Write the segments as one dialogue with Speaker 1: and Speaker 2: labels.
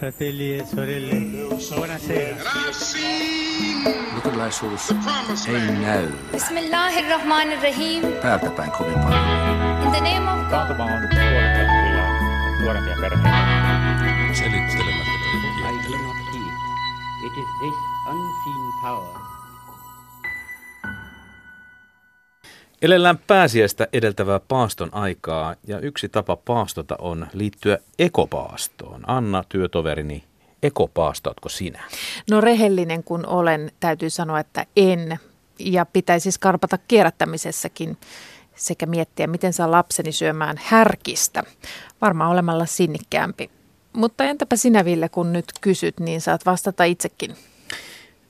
Speaker 1: fratelli e sorelle, buonasera.
Speaker 2: Look at my. Hey
Speaker 3: In the name of God.
Speaker 2: Selittelemättä.
Speaker 4: It is this unseen power
Speaker 5: Elellään pääsiäistä edeltävää paaston aikaa ja yksi tapa paastota on liittyä ekopaastoon. Anna, työtoverini, ekopaastotko sinä?
Speaker 6: No rehellinen kun olen, täytyy sanoa, että en. Ja pitäisi skarpata kierrättämisessäkin sekä miettiä, miten saa lapseni syömään härkistä. Varmaan olemalla sinnikkäämpi. Mutta entäpä sinä, Ville, kun nyt kysyt, niin saat vastata itsekin.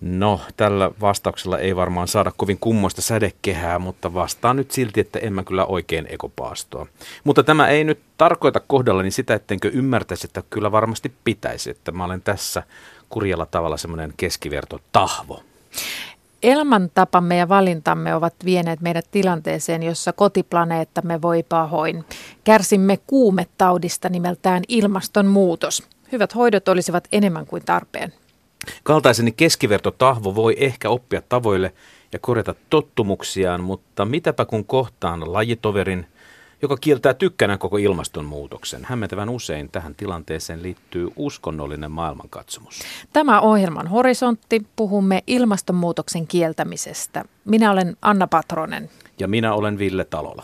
Speaker 5: No, tällä vastauksella ei varmaan saada kovin kummoista sädekehää, mutta vastaan nyt silti, että en mä kyllä oikein ekopaastoa. Mutta tämä ei nyt tarkoita kohdallani sitä, ettenkö ymmärtäisi, että kyllä varmasti pitäisi, että mä olen tässä kurjalla tavalla semmoinen keskiverto tahvo.
Speaker 6: Elämäntapamme ja valintamme ovat vieneet meidät tilanteeseen, jossa kotiplaneettamme voi pahoin. Kärsimme kuumetaudista nimeltään ilmastonmuutos. Hyvät hoidot olisivat enemmän kuin tarpeen.
Speaker 5: Kaltaiseni keskiverto tahvo voi ehkä oppia tavoille ja korjata tottumuksiaan, mutta mitäpä kun kohtaan lajitoverin, joka kieltää tykkänä koko ilmastonmuutoksen. Hämmentävän usein tähän tilanteeseen liittyy uskonnollinen maailmankatsomus.
Speaker 6: Tämä ohjelman horisontti. Puhumme ilmastonmuutoksen kieltämisestä. Minä olen Anna Patronen.
Speaker 5: Ja minä olen Ville Talola.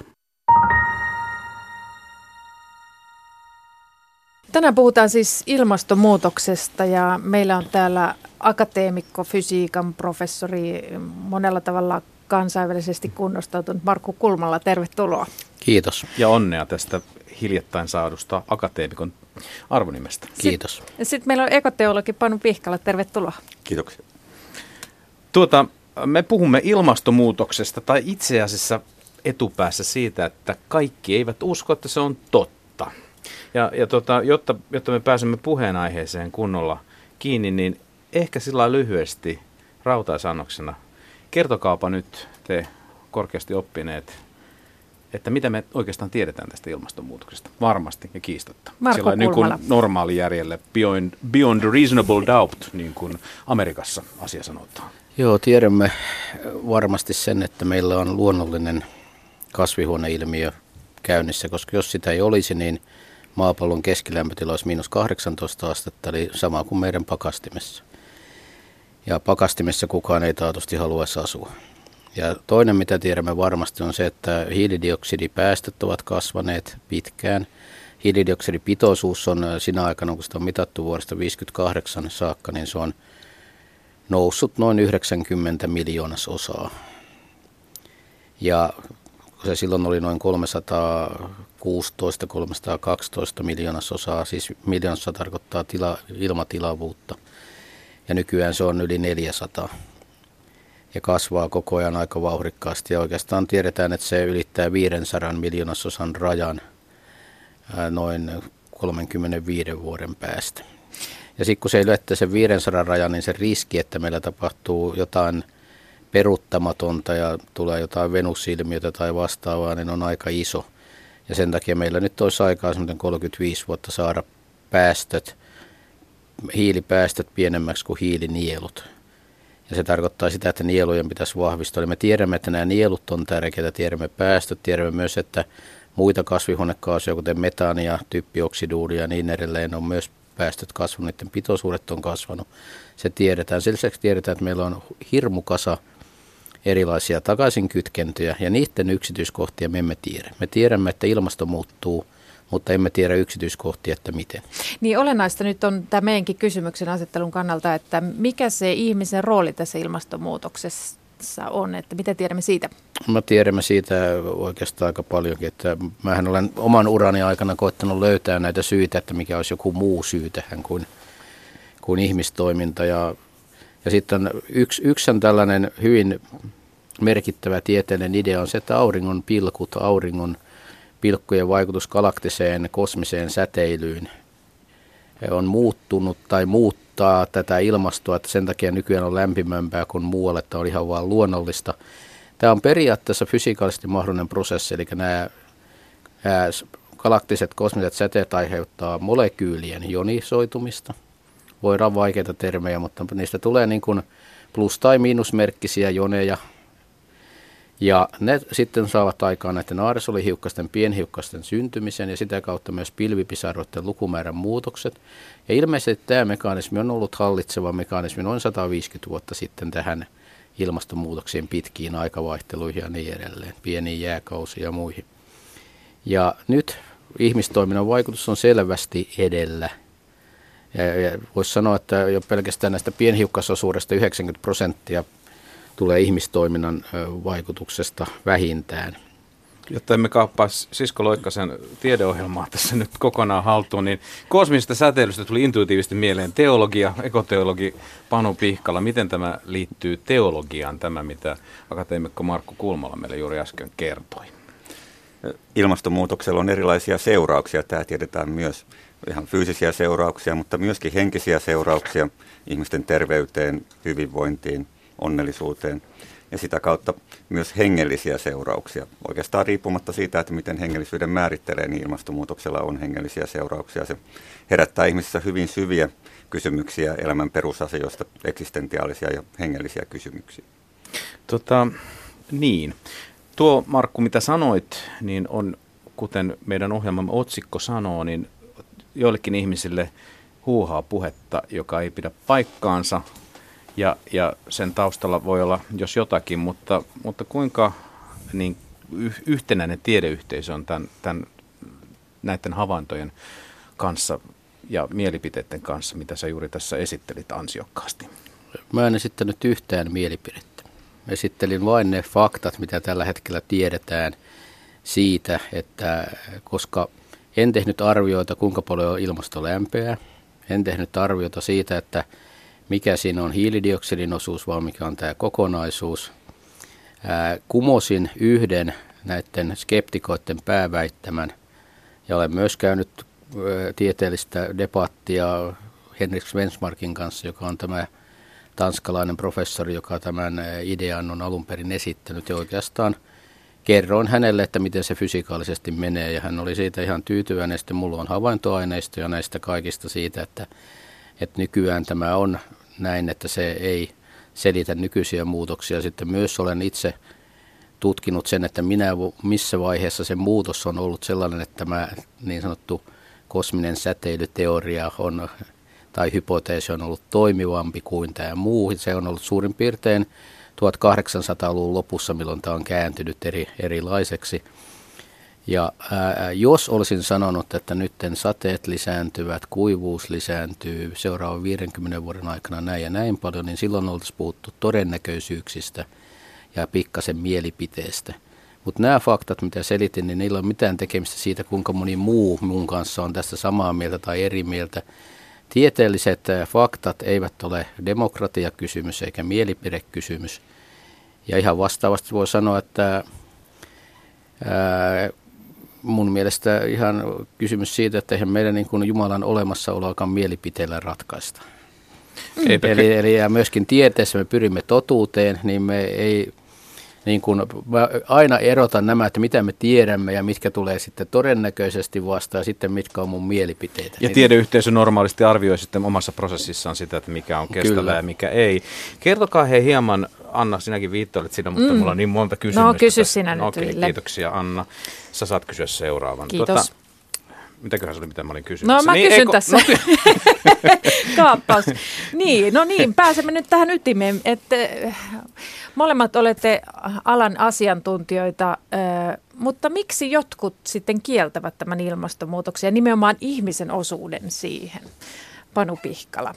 Speaker 6: Tänään puhutaan siis ilmastonmuutoksesta ja meillä on täällä akateemikko, fysiikan professori, monella tavalla kansainvälisesti kunnostautunut Markku Kulmalla. Tervetuloa.
Speaker 7: Kiitos.
Speaker 5: Ja onnea tästä hiljattain saadusta akateemikon arvonimestä.
Speaker 7: Kiitos.
Speaker 6: Ja sitten meillä on ekoteologi Panu Pihkala. Tervetuloa.
Speaker 8: Kiitoksia.
Speaker 5: Tuota, me puhumme ilmastonmuutoksesta tai itse asiassa etupäässä siitä, että kaikki eivät usko, että se on totta. Ja, ja tota, jotta, jotta me pääsemme puheenaiheeseen kunnolla kiinni, niin ehkä sillä lyhyesti rautaisannoksena. Kertokaapa nyt te korkeasti oppineet, että mitä me oikeastaan tiedetään tästä ilmastonmuutoksesta. Varmasti ja kiistatta.
Speaker 6: Marko
Speaker 5: Sillä niin kuin normaali järjelle, beyond, beyond reasonable doubt, niin kuin Amerikassa asia sanotaan.
Speaker 7: Joo, tiedämme varmasti sen, että meillä on luonnollinen kasvihuoneilmiö käynnissä, koska jos sitä ei olisi, niin maapallon keskilämpötila olisi miinus 18 astetta, eli sama kuin meidän pakastimessa. Ja pakastimessa kukaan ei taatusti haluaisi asua. Ja toinen, mitä tiedämme varmasti, on se, että hiilidioksidipäästöt ovat kasvaneet pitkään. Hiilidioksidipitoisuus on äh, sinä aikana, kun sitä on mitattu vuodesta 1958 saakka, niin se on noussut noin 90 miljoonasosaa. Ja se silloin oli noin 316-312 miljoonasosaa, siis miljoonassa tarkoittaa tila, ilmatilavuutta. Ja nykyään se on yli 400 ja kasvaa koko ajan aika vauhdikkaasti. Ja oikeastaan tiedetään, että se ylittää 500 miljoonasosan rajan noin 35 vuoden päästä. Ja sitten kun se ylittää sen 500 rajan, niin se riski, että meillä tapahtuu jotain peruuttamatonta ja tulee jotain venusilmiötä tai vastaavaa, niin on aika iso. Ja sen takia meillä nyt olisi aikaa semmoinen 35 vuotta saada päästöt, hiilipäästöt pienemmäksi kuin hiilinielut. Ja se tarkoittaa sitä, että nielujen pitäisi vahvistua. Eli me tiedämme, että nämä nielut on tärkeitä, tiedämme päästöt, tiedämme myös, että muita kasvihuonekaasuja, kuten metaania, typpioksiduuria ja niin edelleen, on myös päästöt kasvanut, niiden pitoisuudet on kasvanut. Se tiedetään. Sen lisäksi tiedetään, että meillä on hirmukasa erilaisia takaisinkytkentöjä ja niiden yksityiskohtia me emme tiedä. Me tiedämme, että ilmasto muuttuu, mutta emme tiedä yksityiskohtia, että miten.
Speaker 6: Niin olennaista nyt on tämä meidänkin kysymyksen asettelun kannalta, että mikä se ihmisen rooli tässä ilmastonmuutoksessa on, että mitä tiedämme siitä?
Speaker 7: Mä tiedämme siitä oikeastaan aika paljonkin, että mähän olen oman urani aikana koettanut löytää näitä syitä, että mikä olisi joku muu syy tähän kuin, kuin ihmistoiminta. Ja, ja sitten yksi, yksi on tällainen hyvin merkittävä tieteellinen idea on se, että auringon pilkut, auringon pilkkujen vaikutus galaktiseen kosmiseen säteilyyn on muuttunut tai muuttaa tätä ilmastoa, että sen takia nykyään on lämpimämpää kuin muualle, että on ihan vaan luonnollista. Tämä on periaatteessa fysikaalisesti mahdollinen prosessi, eli nämä galaktiset kosmiset säteet aiheuttaa molekyylien jonisoitumista. Voidaan vaikeita termejä, mutta niistä tulee niin kuin plus- tai miinusmerkkisiä joneja. Ja ne sitten saavat aikaan näiden aaresolihiukkasten, pienhiukkasten syntymisen ja sitä kautta myös pilvipisaroiden lukumäärän muutokset. Ja ilmeisesti tämä mekanismi on ollut hallitseva mekanismi noin 150 vuotta sitten tähän ilmastonmuutoksien pitkiin aikavaihteluihin ja niin edelleen, pieniin jääkausiin ja muihin. Ja nyt ihmistoiminnan vaikutus on selvästi edellä. Ja, ja voisi sanoa, että jo pelkästään näistä pienhiukkasosuudesta 90 prosenttia tulee ihmistoiminnan vaikutuksesta vähintään.
Speaker 5: Jotta emme kaappaa Sisko Loikkasen tiedeohjelmaa tässä nyt kokonaan haltuun, niin kosmisesta säteilystä tuli intuitiivisesti mieleen teologia, ekoteologi Panu Pihkala. Miten tämä liittyy teologiaan, tämä mitä akateemikko Markku Kulmala meille juuri äsken kertoi?
Speaker 8: Ilmastonmuutoksella on erilaisia seurauksia. Tämä tiedetään myös ihan fyysisiä seurauksia, mutta myöskin henkisiä seurauksia ihmisten terveyteen, hyvinvointiin, onnellisuuteen ja sitä kautta myös hengellisiä seurauksia. Oikeastaan riippumatta siitä, että miten hengellisyyden määrittelee, niin ilmastonmuutoksella on hengellisiä seurauksia. Se herättää ihmisissä hyvin syviä kysymyksiä elämän perusasioista, eksistentiaalisia ja hengellisiä kysymyksiä.
Speaker 5: Tota, niin. Tuo Markku, mitä sanoit, niin on, kuten meidän ohjelmamme otsikko sanoo, niin joillekin ihmisille huuhaa puhetta, joka ei pidä paikkaansa, ja, ja sen taustalla voi olla jos jotakin, mutta, mutta kuinka niin yhtenäinen tiedeyhteisö on tämän, tämän, näiden havaintojen kanssa ja mielipiteiden kanssa, mitä sä juuri tässä esittelit ansiokkaasti?
Speaker 7: Mä en esittänyt yhtään mielipidettä. Esittelin vain ne faktat, mitä tällä hetkellä tiedetään siitä, että koska en tehnyt arvioita, kuinka paljon ilmasto lämpeää, en tehnyt arviota siitä, että mikä siinä on hiilidioksidin osuus, vaan mikä on tämä kokonaisuus. Kumosin yhden näiden skeptikoiden pääväittämän. Ja olen myös käynyt tieteellistä debattia Henrik Svensmarkin kanssa, joka on tämä tanskalainen professori, joka tämän idean on alun perin esittänyt. Ja oikeastaan kerroin hänelle, että miten se fysikaalisesti menee ja hän oli siitä ihan tyytyväinen. Sitten mulla on havaintoaineistoja näistä kaikista siitä, että että nykyään tämä on näin, että se ei selitä nykyisiä muutoksia. Sitten myös olen itse tutkinut sen, että minä, missä vaiheessa se muutos on ollut sellainen, että tämä niin sanottu kosminen säteilyteoria on, tai hypoteesi on ollut toimivampi kuin tämä muu. Se on ollut suurin piirtein 1800-luvun lopussa, milloin tämä on kääntynyt eri, erilaiseksi – ja ää, jos olisin sanonut, että nyt sateet lisääntyvät, kuivuus lisääntyy seuraavan 50 vuoden aikana näin ja näin paljon, niin silloin oltaisiin puhuttu todennäköisyyksistä ja pikkasen mielipiteestä. Mutta nämä faktat, mitä selitin, niin niillä ole mitään tekemistä siitä, kuinka moni muu mun kanssa on tästä samaa mieltä tai eri mieltä. Tieteelliset faktat eivät ole demokratiakysymys eikä mielipidekysymys. Ja ihan vastaavasti voi sanoa, että ää, mun mielestä ihan kysymys siitä, että eihän meidän niin kuin Jumalan olemassaoloakaan mielipiteellä ratkaista. Mm. Eli, eli ja myöskin tieteessä me pyrimme totuuteen, niin me ei niin kuin, aina erotan nämä, että mitä me tiedämme ja mitkä tulee sitten todennäköisesti vastaan ja sitten mitkä on mun mielipiteitä.
Speaker 5: Ja niin, tiedeyhteisö normaalisti arvioi sitten omassa prosessissaan sitä, että mikä on kestävää Kyllä. ja mikä ei. Kertokaa he hieman, Anna, sinäkin viittoilit siinä, mutta mm. mulla on niin monta kysymystä.
Speaker 6: No kysy sinä nyt
Speaker 5: Okei, okay, kiitoksia Anna. Sä saat kysyä seuraavan.
Speaker 6: Kiitos. Tuota,
Speaker 5: Mitäköhän se oli, mitä mä olin kysynyt?
Speaker 6: No mä
Speaker 5: niin,
Speaker 6: kysyn eikö, tässä. No, Kaappaus. Niin, no niin, pääsemme nyt tähän ytimeen, että äh, molemmat olette alan asiantuntijoita, äh, mutta miksi jotkut sitten kieltävät tämän ilmastonmuutoksen ja nimenomaan ihmisen osuuden siihen? Panu Pihkala.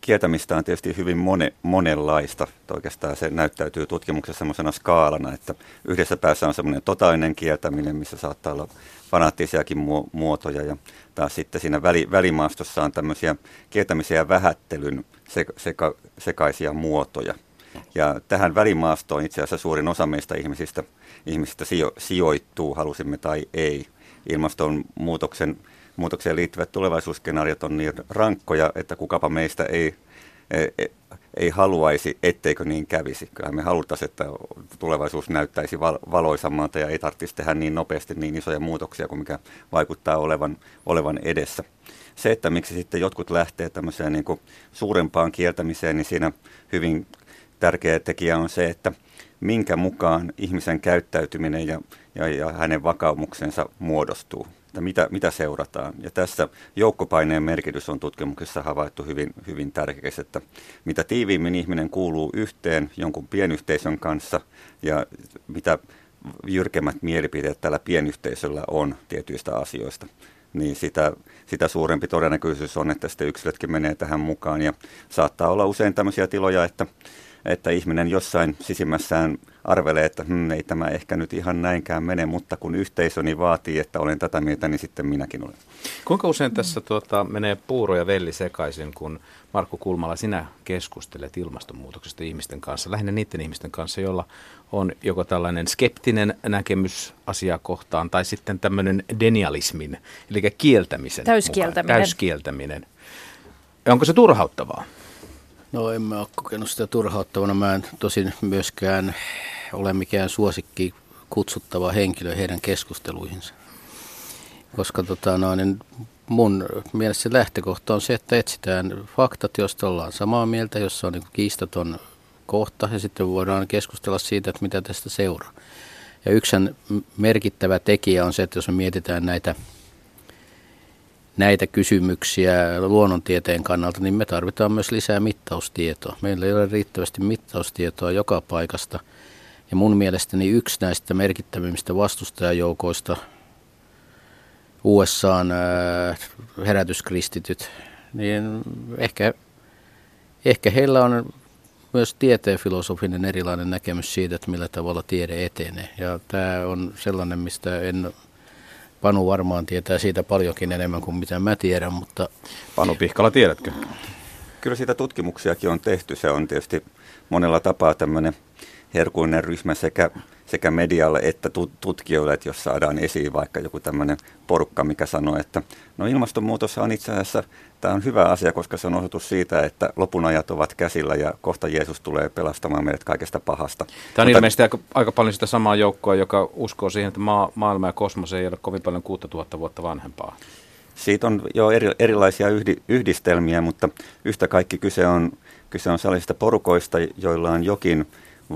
Speaker 8: Kieltämistä on tietysti hyvin mone, monenlaista. Oikeastaan se näyttäytyy tutkimuksessa sellaisena skaalana, että yhdessä päässä on semmoinen totaalinen kieltäminen, missä saattaa olla fanaattisiakin muotoja ja taas sitten siinä väli, välimaastossa on tämmöisiä kieltämisen ja vähättelyn seka, seka, sekaisia muotoja. Ja tähän välimaastoon itse asiassa suurin osa meistä ihmisistä, ihmisistä sijo, sijoittuu, halusimme tai ei. Ilmastonmuutoksen muutokseen liittyvät tulevaisuusskenaariot on niin rankkoja, että kukapa meistä ei ei haluaisi, etteikö niin kävisi. Kyllä me haluttaisiin, että tulevaisuus näyttäisi valoisammalta ja ei tarvitsisi tehdä niin nopeasti niin isoja muutoksia kuin mikä vaikuttaa olevan, olevan edessä. Se, että miksi sitten jotkut lähtee tämmöiseen niin kuin suurempaan kieltämiseen, niin siinä hyvin tärkeä tekijä on se, että minkä mukaan ihmisen käyttäytyminen ja, ja, ja hänen vakaumuksensa muodostuu että mitä, mitä seurataan. Ja tässä joukkopaineen merkitys on tutkimuksessa havaittu hyvin, hyvin tärkeäksi, että mitä tiiviimmin ihminen kuuluu yhteen jonkun pienyhteisön kanssa ja mitä jyrkemmät mielipiteet tällä pienyhteisöllä on tietyistä asioista, niin sitä, sitä suurempi todennäköisyys on, että sitten yksilötkin menee tähän mukaan. Ja saattaa olla usein tämmöisiä tiloja, että että ihminen jossain sisimmässään arvelee, että hm, ei tämä ehkä nyt ihan näinkään mene, mutta kun yhteisöni vaatii, että olen tätä mieltä, niin sitten minäkin olen.
Speaker 5: Kuinka usein tässä tuota, menee puuro ja velli sekaisin, kun Markku Kulmala, sinä keskustelet ilmastonmuutoksesta ihmisten kanssa, lähinnä niiden ihmisten kanssa, joilla on joko tällainen skeptinen näkemys asiaa kohtaan tai sitten tämmöinen denialismin, eli kieltämisen
Speaker 6: Täyskieltäminen.
Speaker 5: Mukaan. Täyskieltäminen. Onko se turhauttavaa?
Speaker 7: No en mä ole kokenut sitä turhauttavana. Mä en tosin myöskään ole mikään suosikki kutsuttava henkilö heidän keskusteluihinsa. Koska tota, no, niin mun mielestä lähtökohta on se, että etsitään faktat, joista ollaan samaa mieltä, jossa on niin kiistaton kohta ja sitten voidaan keskustella siitä, että mitä tästä seuraa. Ja yksi merkittävä tekijä on se, että jos me mietitään näitä näitä kysymyksiä luonnontieteen kannalta, niin me tarvitaan myös lisää mittaustietoa. Meillä ei ole riittävästi mittaustietoa joka paikasta. Ja mun mielestäni yksi näistä merkittävimmistä vastustajajoukoista, USAn äh, herätyskristityt, niin ehkä, ehkä heillä on myös tieteen filosofinen erilainen näkemys siitä, että millä tavalla tiede etenee. Ja tämä on sellainen, mistä en Panu varmaan tietää siitä paljonkin enemmän kuin mitä mä tiedän, mutta...
Speaker 5: Panu Pihkala, tiedätkö?
Speaker 8: Kyllä siitä tutkimuksiakin on tehty. Se on tietysti monella tapaa tämmöinen herkuinen ryhmä sekä, sekä medialle että tutkijoille, että jos saadaan esiin vaikka joku tämmöinen porukka, mikä sanoo, että no ilmastonmuutos on itse asiassa, tämä on hyvä asia, koska se on osoitus siitä, että lopun ajat ovat käsillä ja kohta Jeesus tulee pelastamaan meidät kaikesta pahasta.
Speaker 5: Tämä on Mutta, ilmeisesti aika, aika paljon sitä samaa joukkoa, joka uskoo siihen, että maa, maailma ja kosmos ei ole kovin paljon 6000 vuotta vanhempaa.
Speaker 8: Siitä on jo eri, erilaisia yhdi, yhdistelmiä, mutta yhtä kaikki kyse on, kyse on sellaisista porukoista, joilla on jokin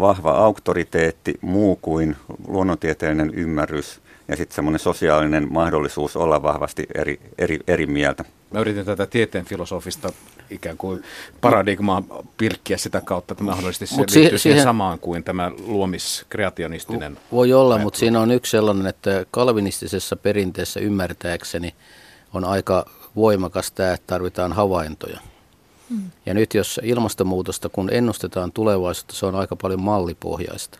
Speaker 8: vahva auktoriteetti, muu kuin luonnontieteellinen ymmärrys ja sitten semmoinen sosiaalinen mahdollisuus olla vahvasti eri, eri, eri mieltä.
Speaker 5: Mä yritin tätä tieteen filosofista ikään kuin paradigmaa pirkkiä sitä kautta, että mahdollisesti se liittyy siihen, siihen samaan kuin tämä luomiskreationistinen.
Speaker 7: Voi olla, mutta siinä on yksi sellainen, että kalvinistisessa perinteessä ymmärtääkseni on aika voimakas tämä, että tarvitaan havaintoja. Mm. Ja nyt jos ilmastonmuutosta, kun ennustetaan tulevaisuutta, se on aika paljon mallipohjaista.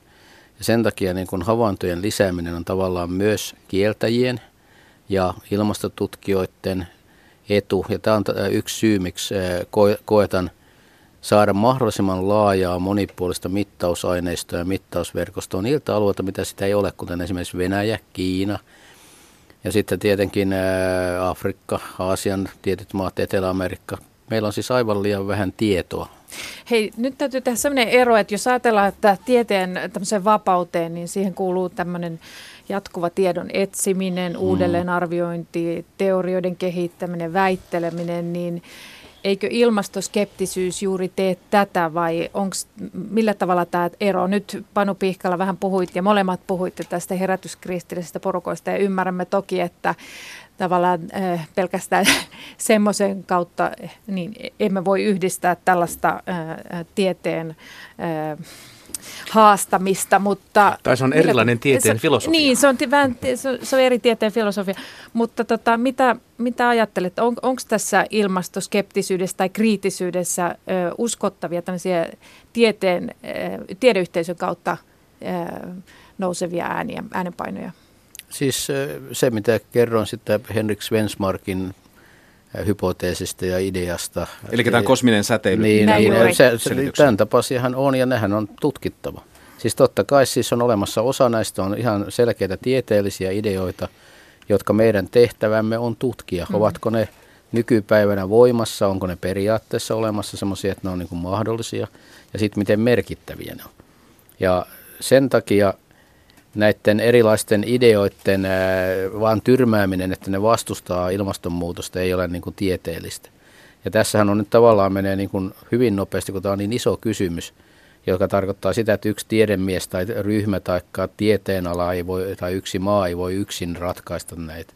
Speaker 7: Ja sen takia niin kun havaintojen lisääminen on tavallaan myös kieltäjien ja ilmastotutkijoiden etu. Ja tämä on yksi syy, miksi koetan saada mahdollisimman laajaa monipuolista mittausaineistoa ja mittausverkostoa niiltä alueilta, mitä sitä ei ole, kuten esimerkiksi Venäjä, Kiina ja sitten tietenkin Afrikka, Aasian tietyt maat, Etelä-Amerikka, Meillä on siis aivan liian vähän tietoa.
Speaker 6: Hei, nyt täytyy tehdä sellainen ero, että jos ajatellaan, että tieteen tämmöiseen vapauteen, niin siihen kuuluu tämmöinen jatkuva tiedon etsiminen, mm. uudelleenarviointi, teorioiden kehittäminen, väitteleminen, niin eikö ilmastoskeptisyys juuri tee tätä vai onko millä tavalla tämä ero? Nyt Panu Pihkala vähän puhuit ja molemmat puhuitte tästä herätyskristillisestä porukoista ja ymmärrämme toki, että tavallaan äh, pelkästään semmoisen kautta niin emme voi yhdistää tällaista äh, tieteen äh, haastamista, mutta...
Speaker 5: Tai se on erilainen tieteen
Speaker 6: se,
Speaker 5: filosofia.
Speaker 6: Niin, se on, se on eri tieteen filosofia, mutta tota, mitä, mitä ajattelet, on, onko tässä ilmastoskeptisyydessä tai kriittisyydessä ö, uskottavia tämmöisiä tieteen, ö, tiedeyhteisön kautta ö, nousevia ääniä, äänenpainoja?
Speaker 7: Siis se, mitä kerron sitten Henrik Svensmarkin hypoteesista ja ideasta.
Speaker 5: Eli tämä kosminen säteily.
Speaker 7: Niin, niin se, se, tämän tapaisiahan on ja nehän on tutkittava. Siis totta kai siis on olemassa osa näistä on ihan selkeitä tieteellisiä ideoita, jotka meidän tehtävämme on tutkia. Mm. Ovatko ne nykypäivänä voimassa, onko ne periaatteessa olemassa semmoisia, että ne on niin kuin mahdollisia, ja sitten miten merkittäviä ne on. Ja sen takia näiden erilaisten ideoiden vaan tyrmääminen, että ne vastustaa ilmastonmuutosta, ei ole niin kuin tieteellistä. Ja tässähän on nyt tavallaan menee niin kuin hyvin nopeasti, kun tämä on niin iso kysymys, joka tarkoittaa sitä, että yksi tiedemies tai ryhmä tai tieteenala ei voi, tai yksi maa ei voi yksin ratkaista näitä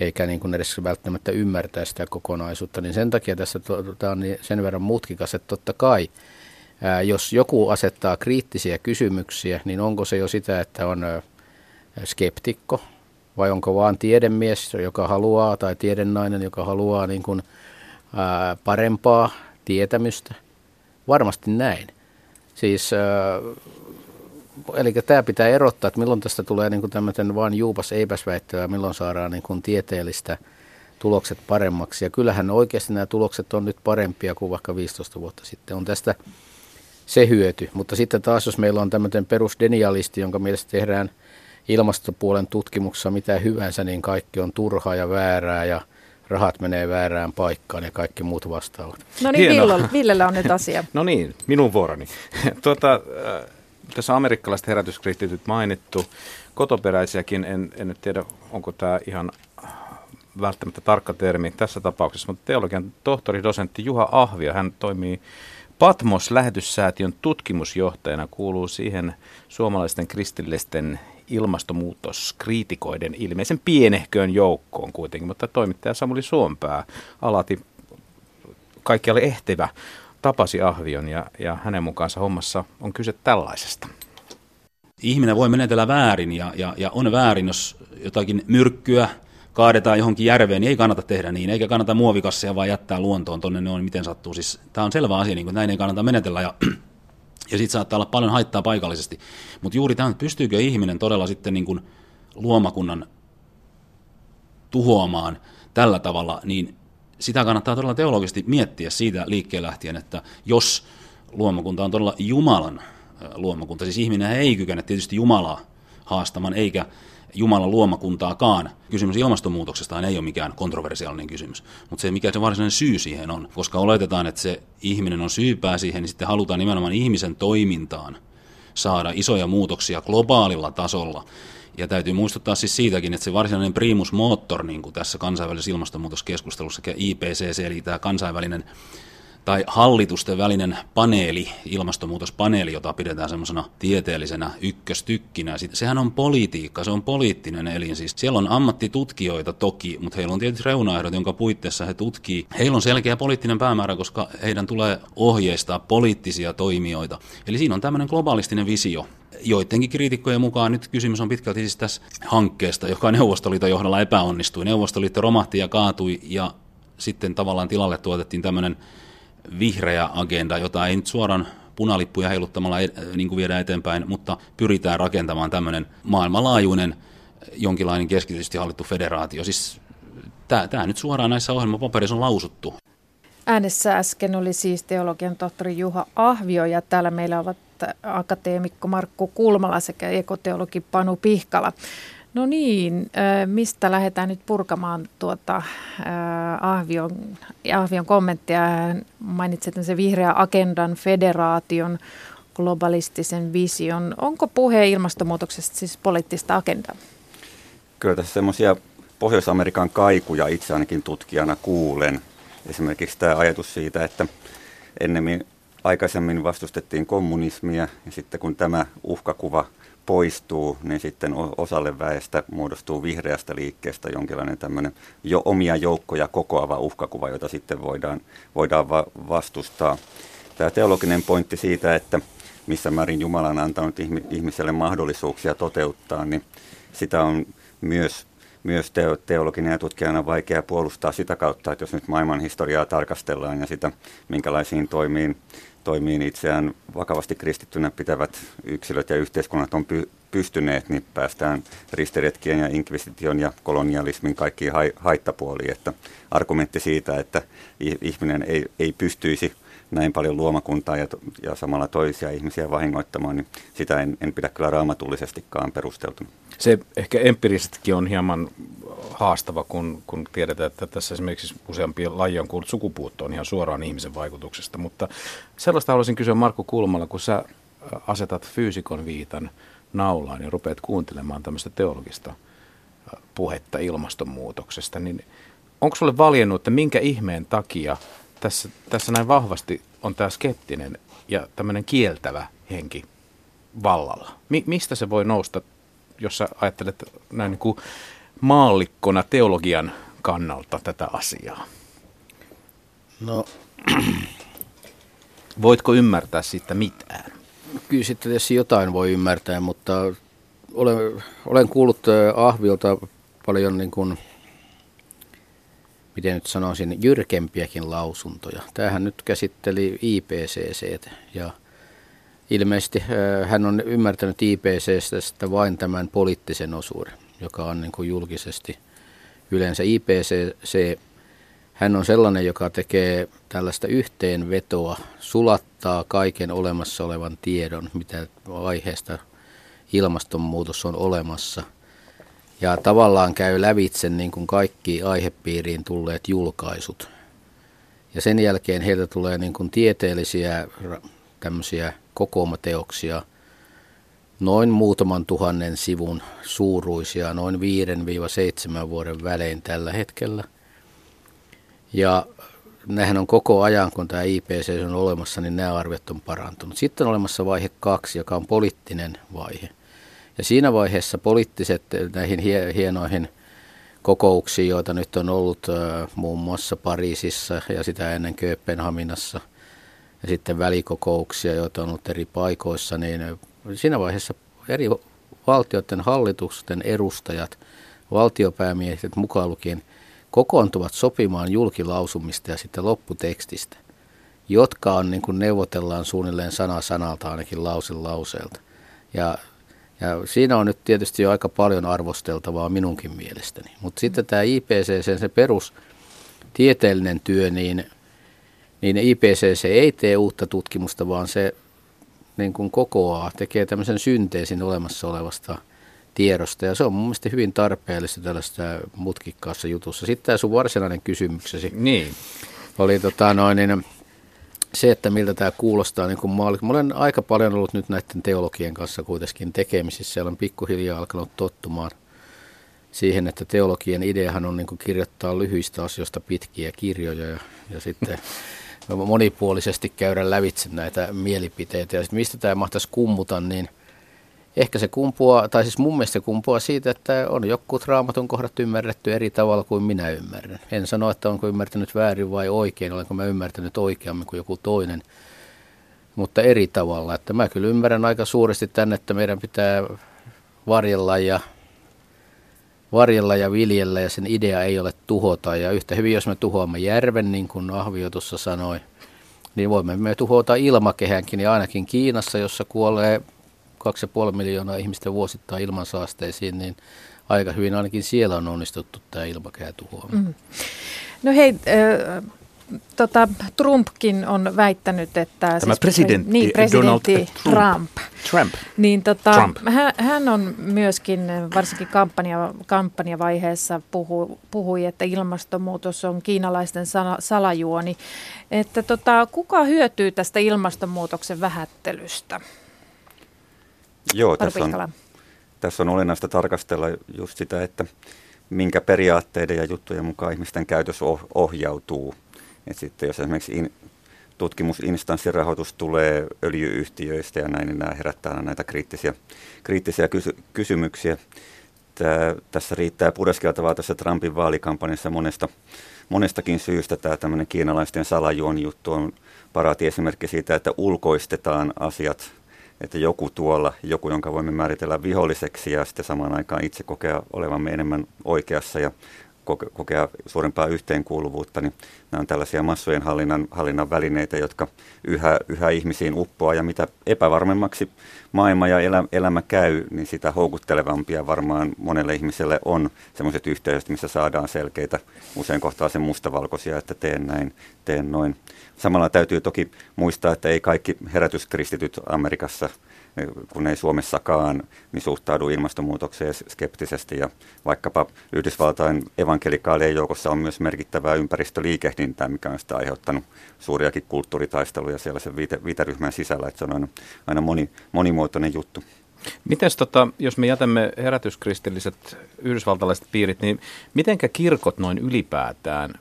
Speaker 7: eikä niin kuin edes välttämättä ymmärtää sitä kokonaisuutta, niin sen takia tässä tämä on niin sen verran mutkikas, että totta kai jos joku asettaa kriittisiä kysymyksiä, niin onko se jo sitä, että on skeptikko vai onko vaan tiedemies, joka haluaa, tai tiedennainen, joka haluaa niin kuin, ää, parempaa tietämystä? Varmasti näin. Siis ää, eli tämä pitää erottaa, että milloin tästä tulee niin tämmöinen vain juupas eipäs väittävä, milloin saadaan niin kuin tieteellistä tulokset paremmaksi. Ja kyllähän oikeasti nämä tulokset on nyt parempia kuin vaikka 15 vuotta sitten. On tästä se hyöty. Mutta sitten taas, jos meillä on tämmöinen perusdenialisti, jonka mielestä tehdään ilmastopuolen tutkimuksessa mitä hyvänsä, niin kaikki on turhaa ja väärää ja rahat menee väärään paikkaan ja kaikki muut vastaavat.
Speaker 6: No niin, Villellä, Villellä on nyt asia.
Speaker 5: no niin, minun vuoroni. tuota, tässä amerikkalaiset herätyskristityt mainittu, kotoperäisiäkin, en, en nyt tiedä, onko tämä ihan välttämättä tarkka termi tässä tapauksessa, mutta teologian tohtori, dosentti Juha Ahvio, hän toimii Patmos-lähetyssäätiön tutkimusjohtajana, kuuluu siihen suomalaisten kristillisten ilmastonmuutoskriitikoiden ilmeisen pienehköön joukkoon kuitenkin, mutta toimittaja Samuli Suompää alati kaikkialle ehtivä tapasi Ahvion ja, ja hänen mukaansa hommassa on kyse tällaisesta.
Speaker 9: Ihminen voi menetellä väärin ja, ja, ja on väärin, jos jotakin myrkkyä kaadetaan johonkin järveen, niin ei kannata tehdä niin, eikä kannata muovikasseja vaan jättää luontoon tuonne, ne on miten sattuu. Siis, tämä on selvä asia, niin kuin, näin ei kannata menetellä ja, ja siitä saattaa olla paljon haittaa paikallisesti. Mutta juuri tämä, pystyykö ihminen todella sitten niin kuin luomakunnan tuhoamaan tällä tavalla, niin sitä kannattaa todella teologisesti miettiä siitä liikkeen lähtien, että jos luomakunta on todella Jumalan luomakunta, siis ihminen ei kykene tietysti Jumalaa haastamaan, eikä Jumalan luomakuntaakaan. Kysymys ilmastonmuutoksesta ei ole mikään kontroversiaalinen kysymys, mutta se mikä se varsinainen syy siihen on, koska oletetaan, että se ihminen on syypää siihen, niin sitten halutaan nimenomaan ihmisen toimintaan saada isoja muutoksia globaalilla tasolla, ja täytyy muistuttaa siis siitäkin, että se varsinainen primus motor niin kuin tässä kansainvälisessä ilmastonmuutoskeskustelussa, IPCC, eli tämä kansainvälinen tai hallitusten välinen paneeli, ilmastonmuutospaneeli, jota pidetään semmoisena tieteellisenä ykköstykkinä. Sehän on politiikka, se on poliittinen elin. Siis siellä on ammattitutkijoita toki, mutta heillä on tietysti reunaehdot, jonka puitteissa he tutkii. Heillä on selkeä poliittinen päämäärä, koska heidän tulee ohjeistaa poliittisia toimijoita. Eli siinä on tämmöinen globalistinen visio, joidenkin kriitikkojen mukaan nyt kysymys on pitkälti siis tässä hankkeesta, joka Neuvostoliiton johdolla epäonnistui. Neuvostoliitto romahti ja kaatui ja sitten tavallaan tilalle tuotettiin tämmöinen vihreä agenda, jota ei nyt suoraan punalippuja heiluttamalla niin kuin viedään eteenpäin, mutta pyritään rakentamaan tämmöinen maailmanlaajuinen jonkinlainen keskitysti hallittu federaatio. Siis tämä nyt suoraan näissä ohjelmapaperissa on lausuttu.
Speaker 6: Äänessä äsken oli siis teologian tohtori Juha Ahvio ja täällä meillä ovat akateemikko Markku Kulmala sekä ekoteologi Panu Pihkala. No niin, mistä lähdetään nyt purkamaan tuota Ahvion, Ahvion kommenttia? Mainitsit se vihreä agendan, federaation, globalistisen vision. Onko puhe ilmastonmuutoksesta siis poliittista agendaa?
Speaker 8: Kyllä tässä semmoisia Pohjois-Amerikan kaikuja itse ainakin tutkijana kuulen. Esimerkiksi tämä ajatus siitä, että ennemmin aikaisemmin vastustettiin kommunismia ja sitten kun tämä uhkakuva poistuu, niin sitten osalle väestä muodostuu vihreästä liikkeestä jonkinlainen tämmöinen jo omia joukkoja kokoava uhkakuva, jota sitten voidaan, voidaan va- vastustaa. Tämä teologinen pointti siitä, että missä määrin Jumala on antanut ihmiselle mahdollisuuksia toteuttaa, niin sitä on myös, myös teologinen ja tutkijana vaikea puolustaa sitä kautta, että jos nyt maailman historiaa tarkastellaan ja sitä, minkälaisiin toimiin toimiin itseään vakavasti kristittynä pitävät yksilöt ja yhteiskunnat on py- pystyneet, niin päästään ristiretkien ja inkvisition ja kolonialismin kaikkiin hai- haittapuoliin. Että argumentti siitä, että ihminen ei, ei pystyisi näin paljon luomakuntaa ja, ja samalla toisia ihmisiä vahingoittamaan, niin sitä en, en pidä kyllä raamatullisestikaan perusteltuna.
Speaker 5: Se ehkä empiirisestikin on hieman haastava, kun, kun tiedetään, että tässä esimerkiksi useampia lajia on kuullut sukupuuttoon ihan suoraan ihmisen vaikutuksesta. Mutta sellaista haluaisin kysyä Markku Kulmalla, kun sä asetat fyysikon viitan naulaan ja rupeat kuuntelemaan tämmöistä teologista puhetta ilmastonmuutoksesta, niin onko sulle valjennut, että minkä ihmeen takia tässä, tässä näin vahvasti on tämä skeptinen ja tämmöinen kieltävä henki vallalla? Mi- mistä se voi nousta, jos sä ajattelet näin niin kuin maallikkona teologian kannalta tätä asiaa?
Speaker 7: No,
Speaker 5: Voitko ymmärtää siitä mitään?
Speaker 7: kyllä sitten tietysti jotain voi ymmärtää, mutta olen, olen kuullut äh, Ahviolta paljon niin kuin, miten nyt sanoisin, jyrkempiäkin lausuntoja. Tämähän nyt käsitteli IPCC ja ilmeisesti hän on ymmärtänyt IPCCstä vain tämän poliittisen osuuden, joka on niin kuin julkisesti yleensä IPCC. Hän on sellainen, joka tekee tällaista yhteenvetoa, sulattaa kaiken olemassa olevan tiedon, mitä aiheesta ilmastonmuutos on olemassa. Ja tavallaan käy lävitse niin kuin kaikki aihepiiriin tulleet julkaisut. Ja sen jälkeen heiltä tulee niin kuin tieteellisiä tämmöisiä kokoomateoksia, noin muutaman tuhannen sivun suuruisia, noin 5-7 vuoden välein tällä hetkellä. Ja nämähän on koko ajan, kun tämä IPC on olemassa, niin nämä arviot on parantunut. Sitten on olemassa vaihe kaksi, joka on poliittinen vaihe. Ja siinä vaiheessa poliittiset näihin hienoihin kokouksiin, joita nyt on ollut muun muassa Pariisissa ja sitä ennen Kööpenhaminassa, ja sitten välikokouksia, joita on ollut eri paikoissa, niin siinä vaiheessa eri valtioiden hallitusten edustajat, valtiopäämiehet mukaan lukien, kokoontuvat sopimaan julkilausumista ja sitten lopputekstistä, jotka on niin kuin neuvotellaan suunnilleen sana sanalta ainakin lause lauseelta. Ja, ja siinä on nyt tietysti jo aika paljon arvosteltavaa minunkin mielestäni. Mutta sitten tämä IPCC, se perus tieteellinen työ, niin, niin IPCC ei tee uutta tutkimusta, vaan se niin kuin kokoaa, tekee tämmöisen synteesin olemassa olevasta tiedosta. Ja se on mun mielestä hyvin tarpeellista tällaista mutkikkaassa jutussa. Sitten tämä sun varsinainen kysymyksesi
Speaker 5: Niin.
Speaker 7: oli tota noin, niin se, että miltä tämä kuulostaa niin kuin maallik. Mä olen aika paljon ollut nyt näiden teologien kanssa kuitenkin tekemisissä olen pikkuhiljaa alkanut tottumaan siihen, että teologien ideahan on niin kuin kirjoittaa lyhyistä asioista pitkiä kirjoja ja, ja sitten monipuolisesti käydä lävitse näitä mielipiteitä. Ja sitten mistä tämä mahtaisi kummuta, niin ehkä se kumpuaa, tai siis mun mielestä se kumpuaa siitä, että on joku raamatun kohdat ymmärretty eri tavalla kuin minä ymmärrän. En sano, että onko ymmärtänyt väärin vai oikein, olenko mä ymmärtänyt oikeammin kuin joku toinen, mutta eri tavalla. Että mä kyllä ymmärrän aika suuresti tänne, että meidän pitää varjella ja varjella ja viljellä ja sen idea ei ole tuhota. Ja yhtä hyvin, jos me tuhoamme järven, niin kuin Ahvio tuossa sanoi, niin voimme me tuhota ilmakehänkin. Ja ainakin Kiinassa, jossa kuolee 2,5 miljoonaa ihmistä vuosittain ilmansaasteisiin, niin aika hyvin ainakin siellä on onnistuttu tämä ilmakehä tuhoamaan. Mm.
Speaker 6: No hei, äh, tota, Trumpkin on väittänyt, että...
Speaker 5: Tämä siis, presidentti,
Speaker 6: niin, presidentti
Speaker 5: Donald Trump.
Speaker 6: Trump.
Speaker 5: Trump.
Speaker 6: Niin tota,
Speaker 5: Trump.
Speaker 6: Hän, hän on myöskin varsinkin kampanja, kampanjavaiheessa puhu, puhui, että ilmastonmuutos on kiinalaisten sala, salajuoni. Että tota, kuka hyötyy tästä ilmastonmuutoksen vähättelystä?
Speaker 8: Joo, tässä on, tässä on olennaista tarkastella just sitä, että minkä periaatteiden ja juttujen mukaan ihmisten käytös oh, ohjautuu. Et sitten jos esimerkiksi in, tutkimusinstanssirahoitus tulee öljyyhtiöistä ja näin, niin nämä herättää näitä kriittisiä, kriittisiä kysy, kysymyksiä. Tää, tässä riittää pureskeltavaa tässä Trumpin vaalikampanjassa monesta, monestakin syystä. Tämä tämmöinen kiinalaisten salajuon juttu on paraati esimerkki siitä, että ulkoistetaan asiat että joku tuolla, joku, jonka voimme määritellä viholliseksi ja sitten samaan aikaan itse kokea olevamme enemmän oikeassa ja kokea suurempaa yhteenkuuluvuutta, niin nämä on tällaisia massojen hallinnan, hallinnan välineitä, jotka yhä, yhä ihmisiin uppoaa ja mitä epävarmemmaksi maailma ja elä, elämä käy, niin sitä houkuttelevampia varmaan monelle ihmiselle on sellaiset yhteydet, missä saadaan selkeitä, usein kohtaa sen mustavalkoisia, että teen näin, teen noin. Samalla täytyy toki muistaa, että ei kaikki herätyskristityt Amerikassa – kun ei Suomessakaan, niin suhtaudu ilmastonmuutokseen skeptisesti. Ja vaikkapa Yhdysvaltain evankelikaalien joukossa on myös merkittävää ympäristöliikehdintää, mikä on sitä aiheuttanut suuriakin kulttuuritaisteluja siellä sen viite, viiteryhmän sisällä. Että se on aina, aina moni, monimuotoinen juttu.
Speaker 5: Miten tota, jos me jätämme herätyskristilliset yhdysvaltalaiset piirit, niin mitenkä kirkot noin ylipäätään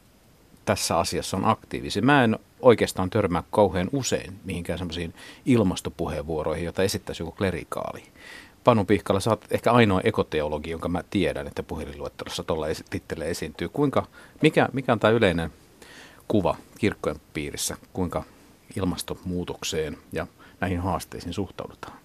Speaker 5: tässä asiassa on aktiivisia? Mä en oikeastaan törmää kauhean usein mihinkään semmoisiin ilmastopuheenvuoroihin, joita esittäisi joku klerikaali. Panu Pihkala, sä oot ehkä ainoa ekoteologi, jonka mä tiedän, että puhelinluettelossa tuolla tittele esiintyy. Kuinka, mikä, mikä on tämä yleinen kuva kirkkojen piirissä, kuinka ilmastonmuutokseen ja näihin haasteisiin suhtaudutaan?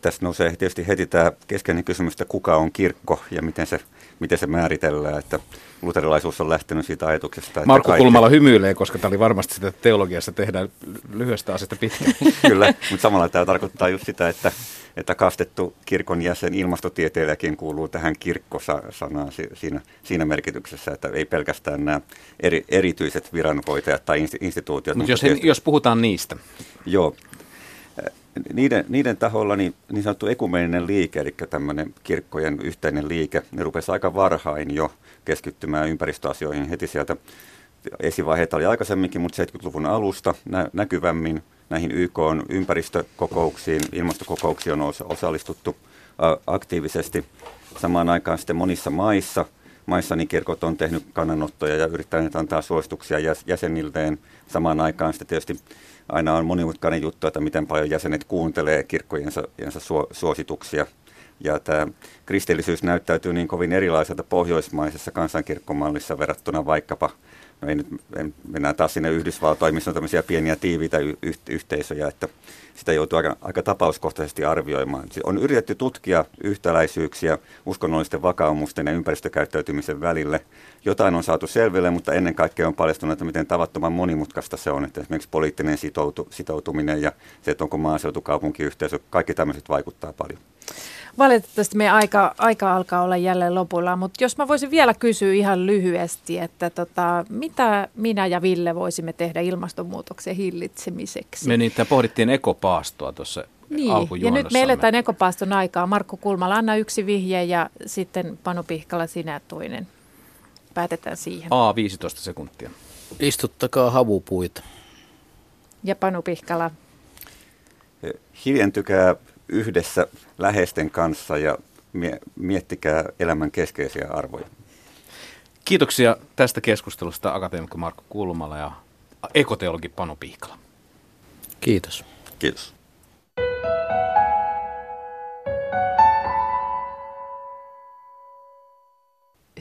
Speaker 8: Tässä nousee tietysti heti tämä keskeinen kysymys, että kuka on kirkko ja miten se, miten se määritellään. Että luterilaisuus on lähtenyt siitä ajatuksesta. Että
Speaker 5: Markku kaikki... Kulmala hymyilee, koska tämä oli varmasti sitä teologiassa tehdään lyhyestä asiasta pitkään.
Speaker 8: Kyllä, mutta samalla tämä tarkoittaa just sitä, että, että kastettu kirkon jäsen ilmastotieteilijäkin kuuluu tähän kirkkosanaan siinä, siinä merkityksessä, että ei pelkästään nämä eri, erityiset viranhoitajat tai instituutiot.
Speaker 5: Mutta jos, jos puhutaan niistä.
Speaker 8: Joo, niiden, niiden taholla niin, niin sanottu ekumeninen liike, eli tämmöinen kirkkojen yhteinen liike, ne rupesi aika varhain jo keskittymään ympäristöasioihin heti sieltä. Esivaiheita oli aikaisemminkin, mutta 70-luvun alusta nä, näkyvämmin näihin YK on ympäristökokouksiin, ilmastokokouksiin on osallistuttu aktiivisesti. Samaan aikaan sitten monissa maissa, maissa niin kirkot on tehnyt kannanottoja ja yrittäneet antaa suosituksia jäsenilleen. Samaan aikaan sitten tietysti aina on monimutkainen juttu, että miten paljon jäsenet kuuntelee kirkkojensa suosituksia. Ja tämä kristillisyys näyttäytyy niin kovin erilaiselta pohjoismaisessa kansankirkkomallissa verrattuna vaikkapa, no ei nyt, en, mennään taas sinne Yhdysvaltoihin, missä on tämmöisiä pieniä tiiviitä y- yhteisöjä, että sitä joutuu aika, aika tapauskohtaisesti arvioimaan. On yritetty tutkia yhtäläisyyksiä uskonnollisten vakaumusten ja ympäristökäyttäytymisen välille. Jotain on saatu selville, mutta ennen kaikkea on paljastunut, että miten tavattoman monimutkaista se on. Että esimerkiksi poliittinen sitoutu, sitoutuminen ja se, että onko maaseutu, kaupunkiyhteisö, kaikki tämmöiset vaikuttaa paljon.
Speaker 6: Valitettavasti meidän aika, aika alkaa olla jälleen lopulla, mutta jos mä voisin vielä kysyä ihan lyhyesti, että tota, mitä minä ja Ville voisimme tehdä ilmastonmuutoksen hillitsemiseksi?
Speaker 5: Me niitä pohdittiin ekopaastoa tuossa
Speaker 6: niin, ja nyt me eletään ekopaaston aikaa. Markku Kulmala, anna yksi vihje ja sitten Panu Pihkala sinä toinen. Päätetään siihen.
Speaker 5: A, 15 sekuntia.
Speaker 7: Istuttakaa havupuita.
Speaker 6: Ja Panu Pihkala.
Speaker 8: Hiljentykää yhdessä läheisten kanssa ja miettikää elämän keskeisiä arvoja.
Speaker 5: Kiitoksia tästä keskustelusta akateemikko Markku Kulmala ja ekoteologi Panu Pihkala.
Speaker 7: Kiitos.
Speaker 8: Kiitos.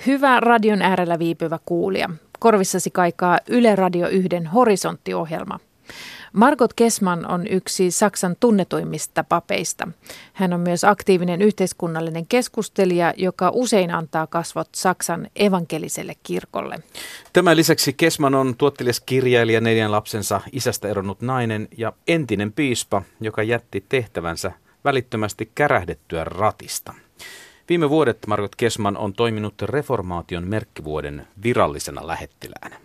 Speaker 6: Hyvä radion äärellä viipyvä kuulija. Korvissasi kaikaa Yle Radio 1 horisonttiohjelma – Margot Kesman on yksi Saksan tunnetuimmista papeista. Hän on myös aktiivinen yhteiskunnallinen keskustelija, joka usein antaa kasvot Saksan evankeliselle kirkolle.
Speaker 5: Tämän lisäksi Kesman on tuottelias kirjailija, neljän lapsensa isästä eronnut nainen ja entinen piispa, joka jätti tehtävänsä välittömästi kärähdettyä ratista. Viime vuodet Margot Kesman on toiminut reformaation merkkivuoden virallisena lähettiläänä.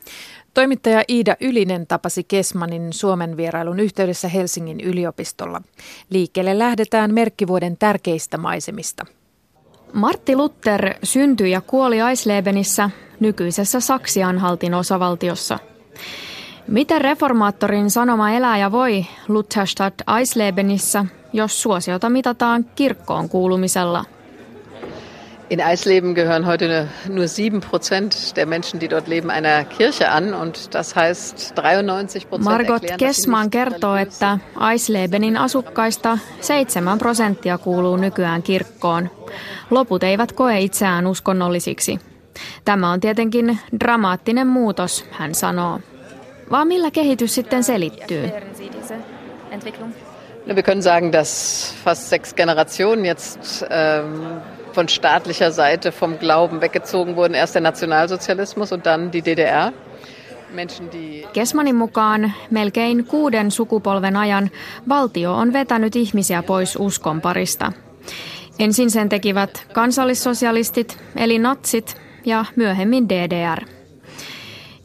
Speaker 6: Toimittaja Iida Ylinen tapasi Kesmanin Suomen vierailun yhteydessä Helsingin yliopistolla. Liikkeelle lähdetään merkkivuoden tärkeistä maisemista.
Speaker 10: Martti Luther syntyi ja kuoli Aislebenissä, nykyisessä Saksianhaltin osavaltiossa. Miten reformaattorin sanoma elää ja voi Lutherstadt Aislebenissä, jos suosiota mitataan kirkkoon kuulumisella –
Speaker 11: In Eisleben gehören heute nur sieben Prozent der Menschen, die dort leben, einer Kirche an. Und das heißt 93 Prozent
Speaker 10: Margot Kessman kertoo, että Eislebenin asukkaista 7 prosenttia kuuluu nykyään kirkkoon. Loput eivät koe itseään uskonnollisiksi. Tämä on tietenkin dramaattinen muutos, hän sanoo. Vaan millä kehitys sitten selittyy?
Speaker 11: No, wir können sagen, dass fast sechs Generationen jetzt ähm, von staatlicher Seite vom Glauben weggezogen wurden. Erst der Nationalsozialismus und dann die DDR.
Speaker 10: Kesmanin mukaan melkein kuuden sukupolven ajan valtio on vetänyt ihmisiä pois uskon parista. Ensin sen tekivät kansallissosialistit eli natsit ja myöhemmin DDR.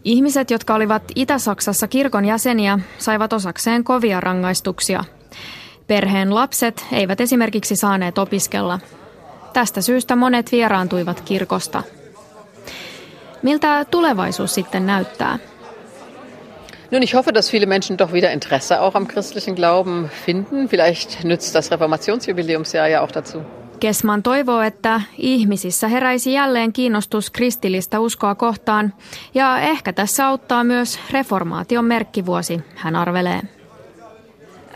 Speaker 10: Ihmiset, jotka olivat Itä-Saksassa kirkon jäseniä, saivat osakseen kovia rangaistuksia. Perheen lapset eivät esimerkiksi saaneet opiskella. Tästä syystä monet vieraantuivat kirkosta. Miltä tulevaisuus sitten näyttää?
Speaker 11: Nun, ich hoffe, dass viele Menschen doch wieder Interesse auch am christlichen Glauben finden. Vielleicht nützt das Reformationsjubiläumsjahr ja auch dazu.
Speaker 10: Kesman toivoo, että ihmisissä heräisi jälleen kiinnostus kristillistä uskoa kohtaan ja ehkä tässä auttaa myös reformaation merkkivuosi, hän arvelee.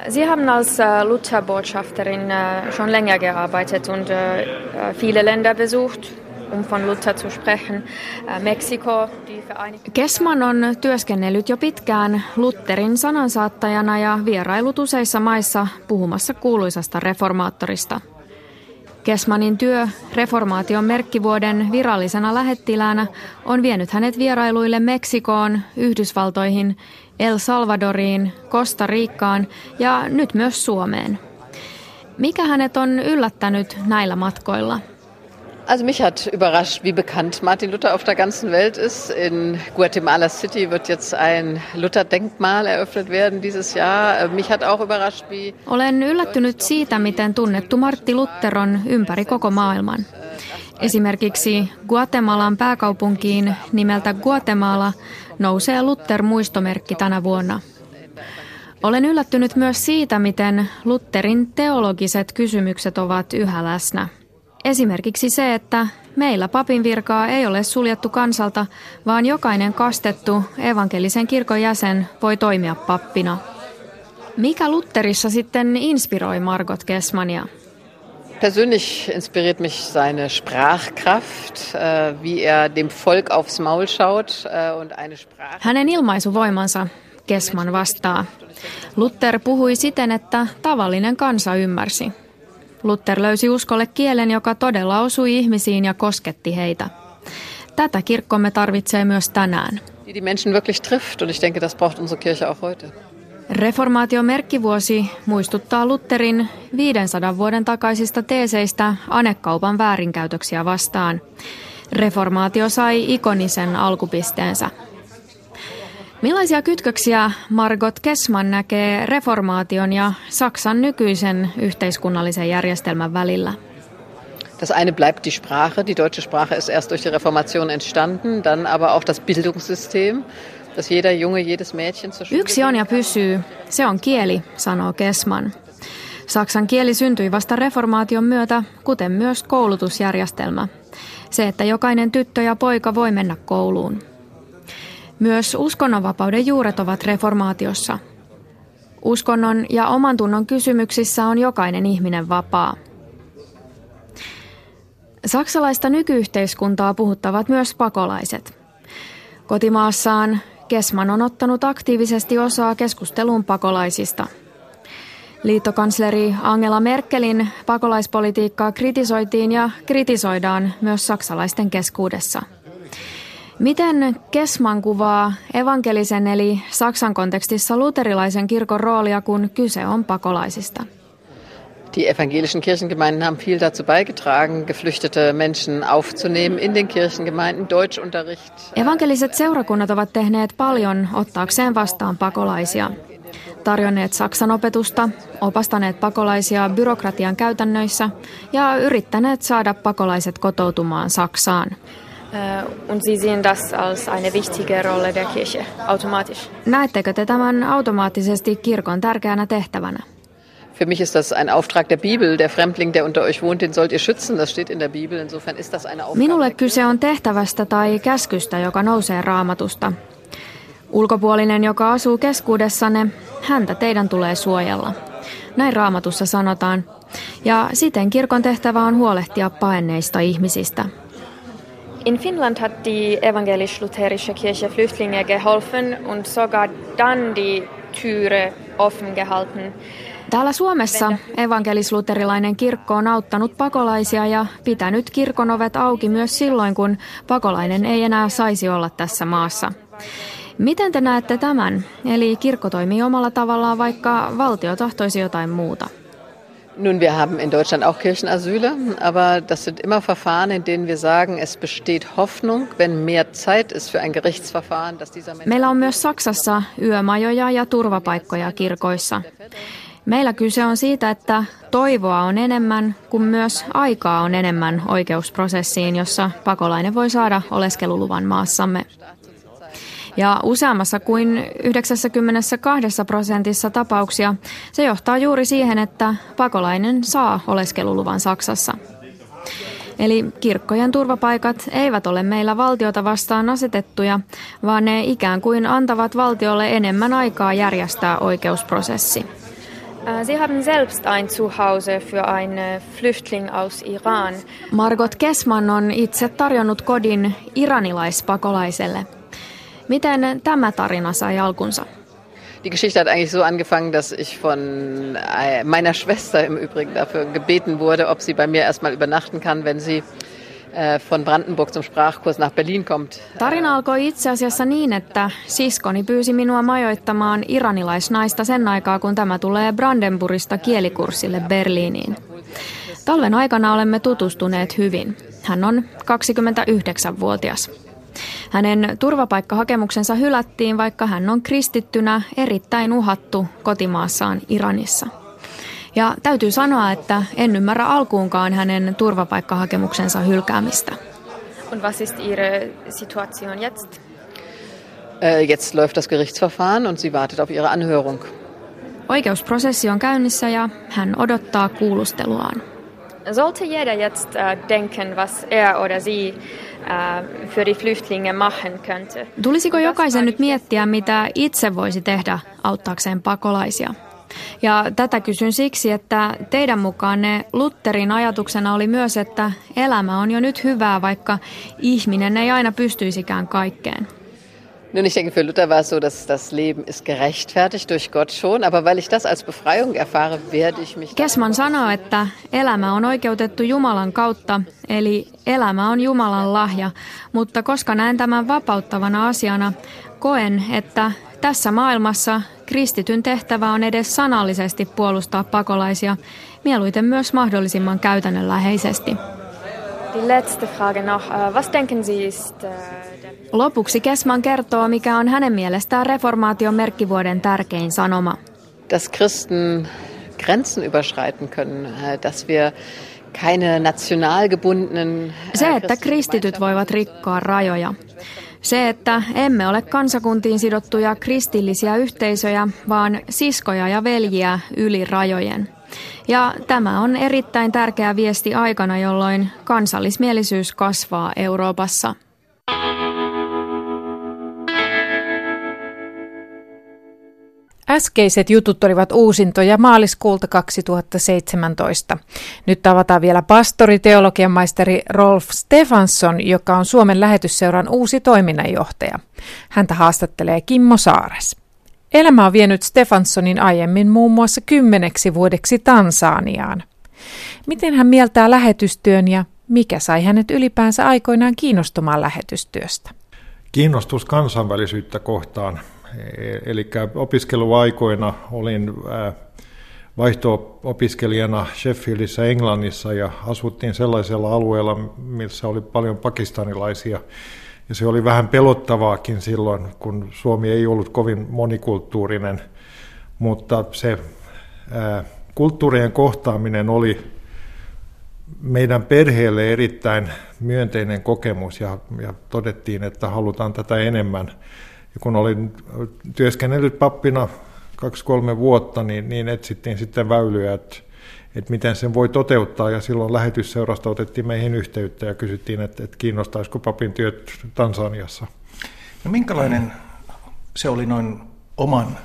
Speaker 12: Sie haben als äh, Luther-Botschafterin äh, schon länger gearbeitet und äh, viele Länder besucht um von Luther zu sprechen. Meksiko,
Speaker 10: Kesman on työskennellyt jo pitkään Lutherin sanansaattajana ja vierailut useissa maissa puhumassa kuuluisasta reformaattorista. Kesmanin työ reformaation merkkivuoden virallisena lähettiläänä on vienyt hänet vierailuille Meksikoon, Yhdysvaltoihin, El Salvadoriin, Costa Ricaan ja nyt myös Suomeen. Mikä hänet on yllättänyt näillä matkoilla?
Speaker 11: Also mich hat überrascht, wie bekannt Martin Luther auf der ganzen Welt ist. In Guatemala City wird jetzt ein Luther-Denkmal eröffnet werden dieses Jahr. Mich hat auch überrascht, wie...
Speaker 10: Olen yllättynyt siitä, miten tunnettu Martti Luther on ympäri koko maailman. Esimerkiksi Guatemalan pääkaupunkiin nimeltä Guatemala nousee Luther-muistomerkki tänä vuonna. Olen yllättynyt myös siitä, miten Lutherin teologiset kysymykset ovat yhä läsnä. Esimerkiksi se, että meillä papin virkaa ei ole suljettu kansalta, vaan jokainen kastettu evankelisen kirkon jäsen voi toimia pappina. Mikä Lutterissa sitten inspiroi Margot Kessmania?
Speaker 11: Persönlich inspiriert mich seine Sprachkraft, äh, wie er dem Volk aufs Maul schaut äh, und eine Sprache.
Speaker 10: Hänen ilmaisuvoimansa Kessman vastaa. Luther puhui siten, että tavallinen kansa ymmärsi. Luther löysi uskolle kielen, joka todella osui ihmisiin ja kosketti heitä. Tätä kirkkomme tarvitsee myös tänään.
Speaker 11: Die die Menschen wirklich trifft und ich denke, das braucht unsere Kirche auch heute.
Speaker 10: Reformaation merkkivuosi muistuttaa Lutherin 500 vuoden takaisista teeseistä anekaupan väärinkäytöksiä vastaan. Reformaatio sai ikonisen alkupisteensä. Millaisia kytköksiä Margot Kessman näkee reformaation ja Saksan nykyisen yhteiskunnallisen järjestelmän välillä?
Speaker 11: Das eine bleibt die Sprache. Die deutsche Sprache ist erst durch die Reformation entstanden, dann aber auch das Bildungssystem,
Speaker 10: Yksi on ja pysyy, se on kieli, sanoo Kessman. Saksan kieli syntyi vasta reformaation myötä, kuten myös koulutusjärjestelmä. Se, että jokainen tyttö ja poika voi mennä kouluun. Myös uskonnonvapauden juuret ovat reformaatiossa. Uskonnon ja oman tunnon kysymyksissä on jokainen ihminen vapaa. Saksalaista nykyyhteiskuntaa puhuttavat myös pakolaiset. Kotimaassaan Kesman on ottanut aktiivisesti osaa keskusteluun pakolaisista. Liittokansleri Angela Merkelin pakolaispolitiikkaa kritisoitiin ja kritisoidaan myös saksalaisten keskuudessa – Miten Kesman kuvaa evankelisen eli Saksan kontekstissa luterilaisen kirkon roolia, kun kyse on pakolaisista?
Speaker 11: Die evangelischen Kirchengemeinden haben viel dazu beigetragen, geflüchtete Menschen aufzunehmen in den Kirchengemeinden, Deutschunterricht.
Speaker 10: Evankeliset seurakunnat ovat tehneet paljon ottaakseen vastaan pakolaisia. Tarjonneet Saksan opetusta, opastaneet pakolaisia byrokratian käytännöissä ja yrittäneet saada pakolaiset kotoutumaan Saksaan.
Speaker 12: Äh, und Sie sehen das als eine wichtige Rolle der Kirche, automatisch.
Speaker 10: Näettekö te tämän automaattisesti kirkon tärkeänä tehtävänä?
Speaker 11: Für mich ist das ein Auftrag der Bibel. Der Fremdling, der unter euch wohnt, den sollt ihr schützen. Das steht in der Bibel. Insofern ist das eine Aufgabe.
Speaker 10: Minulle kyse on tehtävästä tai käskystä, joka nousee raamatusta. Ulkopuolinen, joka asuu keskuudessanne, häntä teidän tulee suojella. Näin raamatussa sanotaan. Ja siten kirkon tehtävä on huolehtia paenneista ihmisistä.
Speaker 12: In Finnland hat die evangelisch-lutherische Kirche Flüchtlinge geholfen und sogar dann die Türe offen gehalten.
Speaker 10: Täällä Suomessa evankelisluterilainen kirkko on auttanut pakolaisia ja pitänyt kirkon ovet auki myös silloin, kun pakolainen ei enää saisi olla tässä maassa. Miten te näette tämän? Eli kirkko toimii omalla tavallaan, vaikka valtio tahtoisi jotain muuta.
Speaker 11: Nun, wir haben in Deutschland auch Kirchenasyle, aber das sind immer Verfahren, in denen wir sagen, es besteht Hoffnung, wenn mehr Zeit ist für ein Gerichtsverfahren, dass dieser Mensch...
Speaker 10: Meillä on myös Saksassa yömajoja ja turvapaikkoja kirkoissa. Meillä kyse on siitä, että toivoa on enemmän, kun myös aikaa on enemmän oikeusprosessiin, jossa pakolainen voi saada oleskeluluvan maassamme. Ja useammassa kuin 92 prosentissa tapauksia se johtaa juuri siihen, että pakolainen saa oleskeluluvan Saksassa. Eli kirkkojen turvapaikat eivät ole meillä valtiota vastaan asetettuja, vaan ne ikään kuin antavat valtiolle enemmän aikaa järjestää oikeusprosessi.
Speaker 12: Äh, Sie haben selbst ein Zuhause für einen Flüchtling aus Iran.
Speaker 10: Margot Kesman on itse tarjonnut kodin iranilaispakolaiselle – Miten tämä tarina sai alkunsa?
Speaker 11: Die Geschichte hat eigentlich so angefangen, dass ich von äh, meiner Schwester im Übrigen dafür gebeten wurde, ob sie bei mir erstmal übernachten kann, wenn sie äh, von Brandenburg zum Sprachkurs nach Berlin kommt.
Speaker 10: Tarina alkoi itse asiassa niin, että siskoni pyysi minua majoittamaan iranilaisnaista sen aikaa, kun tämä tulee Brandenburgista kielikurssille Berliiniin. Talven aikana olemme tutustuneet hyvin. Hän on 29-vuotias. Hänen turvapaikkahakemuksensa hylättiin, vaikka hän on kristittynä erittäin uhattu kotimaassaan Iranissa. Ja täytyy sanoa, että en ymmärrä alkuunkaan hänen turvapaikkahakemuksensa hylkäämistä.
Speaker 12: Und was ist Ihre Situation jetzt?
Speaker 11: Äh, jetzt läuft das Gerichtsverfahren und sie wartet auf ihre Anhörung.
Speaker 10: Oikeusprosessi on käynnissä ja hän odottaa kuulusteluaan.
Speaker 12: Sollte jeder jetzt äh, denken, was er oder sie Äh, für die Flüchtlinge machen könnte.
Speaker 10: Tulisiko jokaisen nyt miettiä, mitä itse voisi tehdä auttaakseen pakolaisia? Ja tätä kysyn siksi, että teidän mukaan Lutterin ajatuksena oli myös, että elämä on jo nyt hyvää, vaikka ihminen ei aina pystyisikään kaikkeen.
Speaker 11: Nun, ich denke, für Luther war es so, dass das Leben ist gerechtfertigt durch Gott schon, aber weil ich das als Befreiung erfahre, werde ich mich...
Speaker 10: Kesman sanoo, että elämä on oikeutettu Jumalan kautta, eli elämä on Jumalan lahja, mutta koska näen tämän vapauttavana asiana, koen, että tässä maailmassa kristityn tehtävä on edes sanallisesti puolustaa pakolaisia, mieluiten myös mahdollisimman käytännönläheisesti.
Speaker 12: Äh. Äh,
Speaker 10: Lopuksi Kesman kertoo, mikä on hänen mielestään reformaation merkkivuoden tärkein sanoma.
Speaker 11: Dass Christen Grenzen überschreiten können, äh, dass wir.
Speaker 10: Se, että kristityt voivat rikkoa rajoja. Se, että emme ole kansakuntiin sidottuja kristillisiä yhteisöjä, vaan siskoja ja veljiä yli rajojen. Ja tämä on erittäin tärkeä viesti aikana, jolloin kansallismielisyys kasvaa Euroopassa.
Speaker 6: Äskeiset jutut olivat uusintoja maaliskuulta 2017. Nyt tavataan vielä pastori, teologian maisteri Rolf Stefansson, joka on Suomen lähetysseuran uusi toiminnanjohtaja. Häntä haastattelee Kimmo Saares. Elämä on vienyt Stefanssonin aiemmin muun muassa kymmeneksi vuodeksi Tansaniaan. Miten hän mieltää lähetystyön ja mikä sai hänet ylipäänsä aikoinaan kiinnostumaan lähetystyöstä?
Speaker 13: Kiinnostus kansainvälisyyttä kohtaan. E, eli opiskeluaikoina olin vaihto-opiskelijana Sheffieldissä Englannissa ja asuttiin sellaisella alueella, missä oli paljon pakistanilaisia ja se oli vähän pelottavaakin silloin, kun Suomi ei ollut kovin monikulttuurinen, mutta se kulttuurien kohtaaminen oli meidän perheelle erittäin myönteinen kokemus ja, ja todettiin, että halutaan tätä enemmän. Ja kun olin työskennellyt pappina kaksi-kolme vuotta, niin, niin etsittiin sitten väylyjä, että että miten sen voi toteuttaa. Ja silloin lähetysseurasta otettiin meihin yhteyttä ja kysyttiin, että, että kiinnostaisiko papin työt Tansaniassa.
Speaker 14: No minkälainen se oli noin oman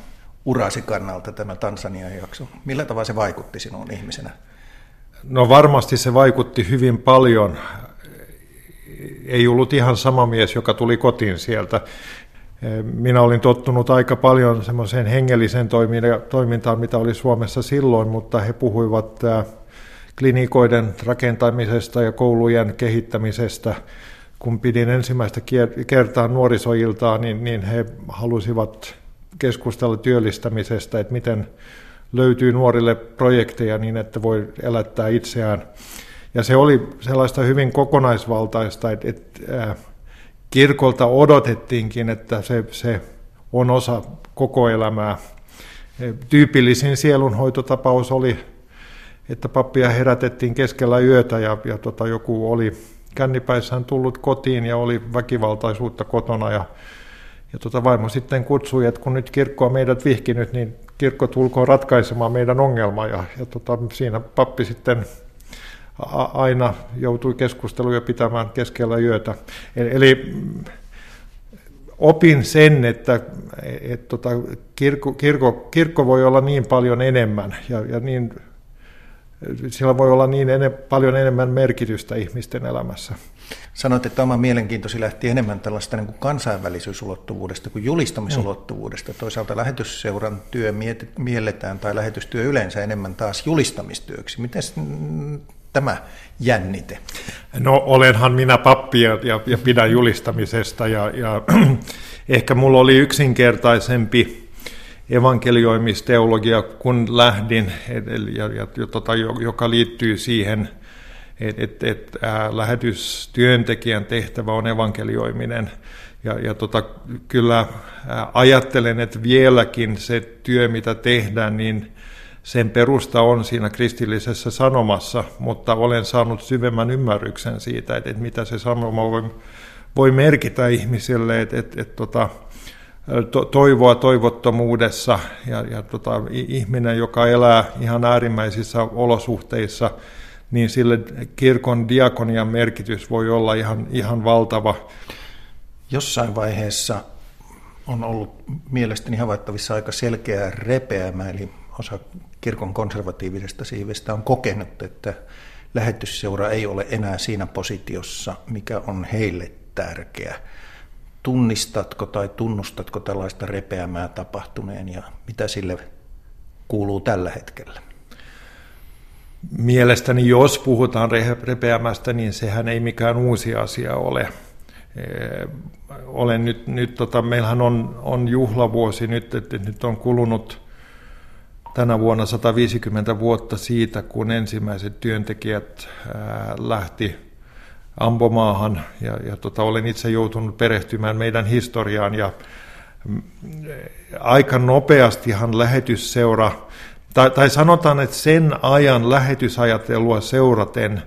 Speaker 14: urasi kannalta tämä Tansanian jakso? Millä tavalla se vaikutti sinuun ihmisenä?
Speaker 13: No varmasti se vaikutti hyvin paljon. Ei ollut ihan sama mies, joka tuli kotiin sieltä. Minä olin tottunut aika paljon semmoiseen hengelliseen toimintaan, mitä oli Suomessa silloin, mutta he puhuivat klinikoiden rakentamisesta ja koulujen kehittämisestä. Kun pidin ensimmäistä kertaa nuorisoiltaa, niin, niin he halusivat keskustella työllistämisestä, että miten löytyy nuorille projekteja niin, että voi elättää itseään. Ja se oli sellaista hyvin kokonaisvaltaista, että, että kirkolta odotettiinkin, että se, se on osa koko elämää. Tyypillisin sielunhoitotapaus oli, että pappia herätettiin keskellä yötä ja, ja tota, joku oli kännipäissään tullut kotiin ja oli väkivaltaisuutta kotona ja, ja tota, vaimo sitten kutsui, että kun nyt kirkko on meidät vihkinyt, niin kirkko tulkoon ratkaisemaan meidän ongelmaa ja, ja tota, siinä pappi sitten aina joutui keskusteluja pitämään keskellä yötä. Eli opin sen, että et, tota, kirkko, kirkko, kirkko voi olla niin paljon enemmän ja, ja niin, sillä voi olla niin ene, paljon enemmän merkitystä ihmisten elämässä.
Speaker 14: Sanoit, että oma mielenkiintosi lähti enemmän tällaista niin kuin kansainvälisyysulottuvuudesta kuin julistamisulottuvuudesta. Toisaalta lähetysseuran työ mielletään tai lähetystyö yleensä enemmän taas julistamistyöksi. Miten tämä jännite?
Speaker 13: No olenhan minä pappi ja, ja, ja pidän julistamisesta ja, ja ehkä mulla oli yksinkertaisempi evankelioimisteologia, kun lähdin, ja, ja, ja, tota, joka liittyy siihen, että et, et, lähetystyöntekijän tehtävä on evankelioiminen. Ja, ja tota, kyllä ajattelen, että vieläkin se työ, mitä tehdään, niin sen perusta on siinä kristillisessä sanomassa, mutta olen saanut syvemmän ymmärryksen siitä, että, että mitä se sanoma voi, voi merkitä ihmisille, että, että, että tota, to, toivoa toivottomuudessa ja, ja tota, ihminen, joka elää ihan äärimmäisissä olosuhteissa, niin sille kirkon diakonian merkitys voi olla ihan, ihan valtava.
Speaker 14: Jossain vaiheessa on ollut mielestäni havaittavissa aika selkeää repeämä, eli osa kirkon konservatiivisesta siivestä on kokenut, että lähetysseura ei ole enää siinä positiossa, mikä on heille tärkeä. Tunnistatko tai tunnustatko tällaista repeämää tapahtuneen ja mitä sille kuuluu tällä hetkellä?
Speaker 13: Mielestäni jos puhutaan repeämästä, niin sehän ei mikään uusi asia ole. Olen nyt, nyt tota, meillähän on, on juhlavuosi nyt, että nyt on kulunut tänä vuonna 150 vuotta siitä, kun ensimmäiset työntekijät lähti Ambomaahan ja, ja tota, olen itse joutunut perehtymään meidän historiaan ja mm, aika nopeastihan lähetysseura, tai, tai sanotaan, että sen ajan lähetysajattelua seuraten,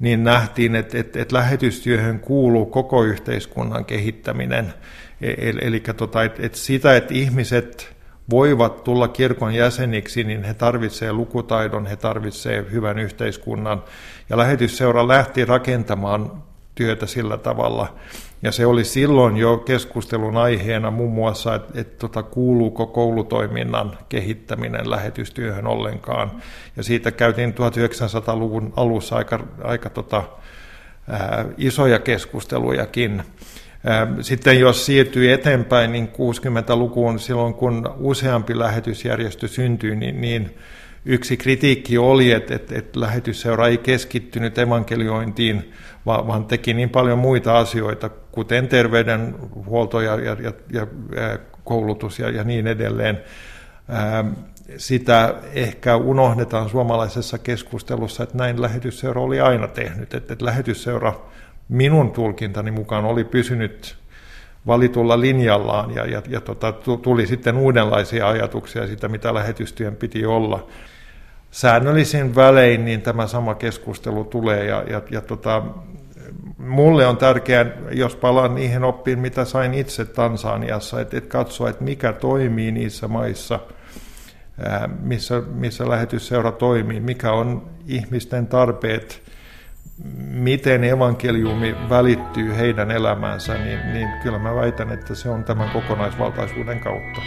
Speaker 13: niin nähtiin, että, että, että lähetystyöhön kuuluu koko yhteiskunnan kehittäminen. Eli, eli tota, että, että sitä, että ihmiset voivat tulla kirkon jäseniksi, niin he tarvitsevat lukutaidon, he tarvitsevat hyvän yhteiskunnan. Ja lähetysseura lähti rakentamaan työtä sillä tavalla. Ja se oli silloin jo keskustelun aiheena muun muassa, että, että tota, kuuluuko koulutoiminnan kehittäminen lähetystyöhön ollenkaan. Ja siitä käytiin 1900-luvun alussa aika, aika tota, ää, isoja keskustelujakin. Sitten jos siirtyy eteenpäin, niin 60-lukuun silloin, kun useampi lähetysjärjestö syntyi, niin, niin yksi kritiikki oli, että, että, että lähetysseura ei keskittynyt evankeliointiin, vaan, vaan teki niin paljon muita asioita, kuten terveydenhuolto ja, ja, ja, ja koulutus ja, ja niin edelleen. Sitä ehkä unohdetaan suomalaisessa keskustelussa, että näin lähetysseura oli aina tehnyt, että, että lähetysseura minun tulkintani mukaan oli pysynyt valitulla linjallaan ja, ja, ja tota, tuli sitten uudenlaisia ajatuksia siitä, mitä lähetystyön piti olla. Säännöllisin välein niin tämä sama keskustelu tulee ja, ja, ja tota, mulle on tärkeää, jos palaan niihin oppiin, mitä sain itse Tansaniassa, että et katsoa, että mikä toimii niissä maissa, missä, missä lähetysseura toimii, mikä on ihmisten tarpeet miten evankeliumi välittyy heidän elämäänsä, niin, niin kyllä mä väitän, että se on tämän kokonaisvaltaisuuden kautta.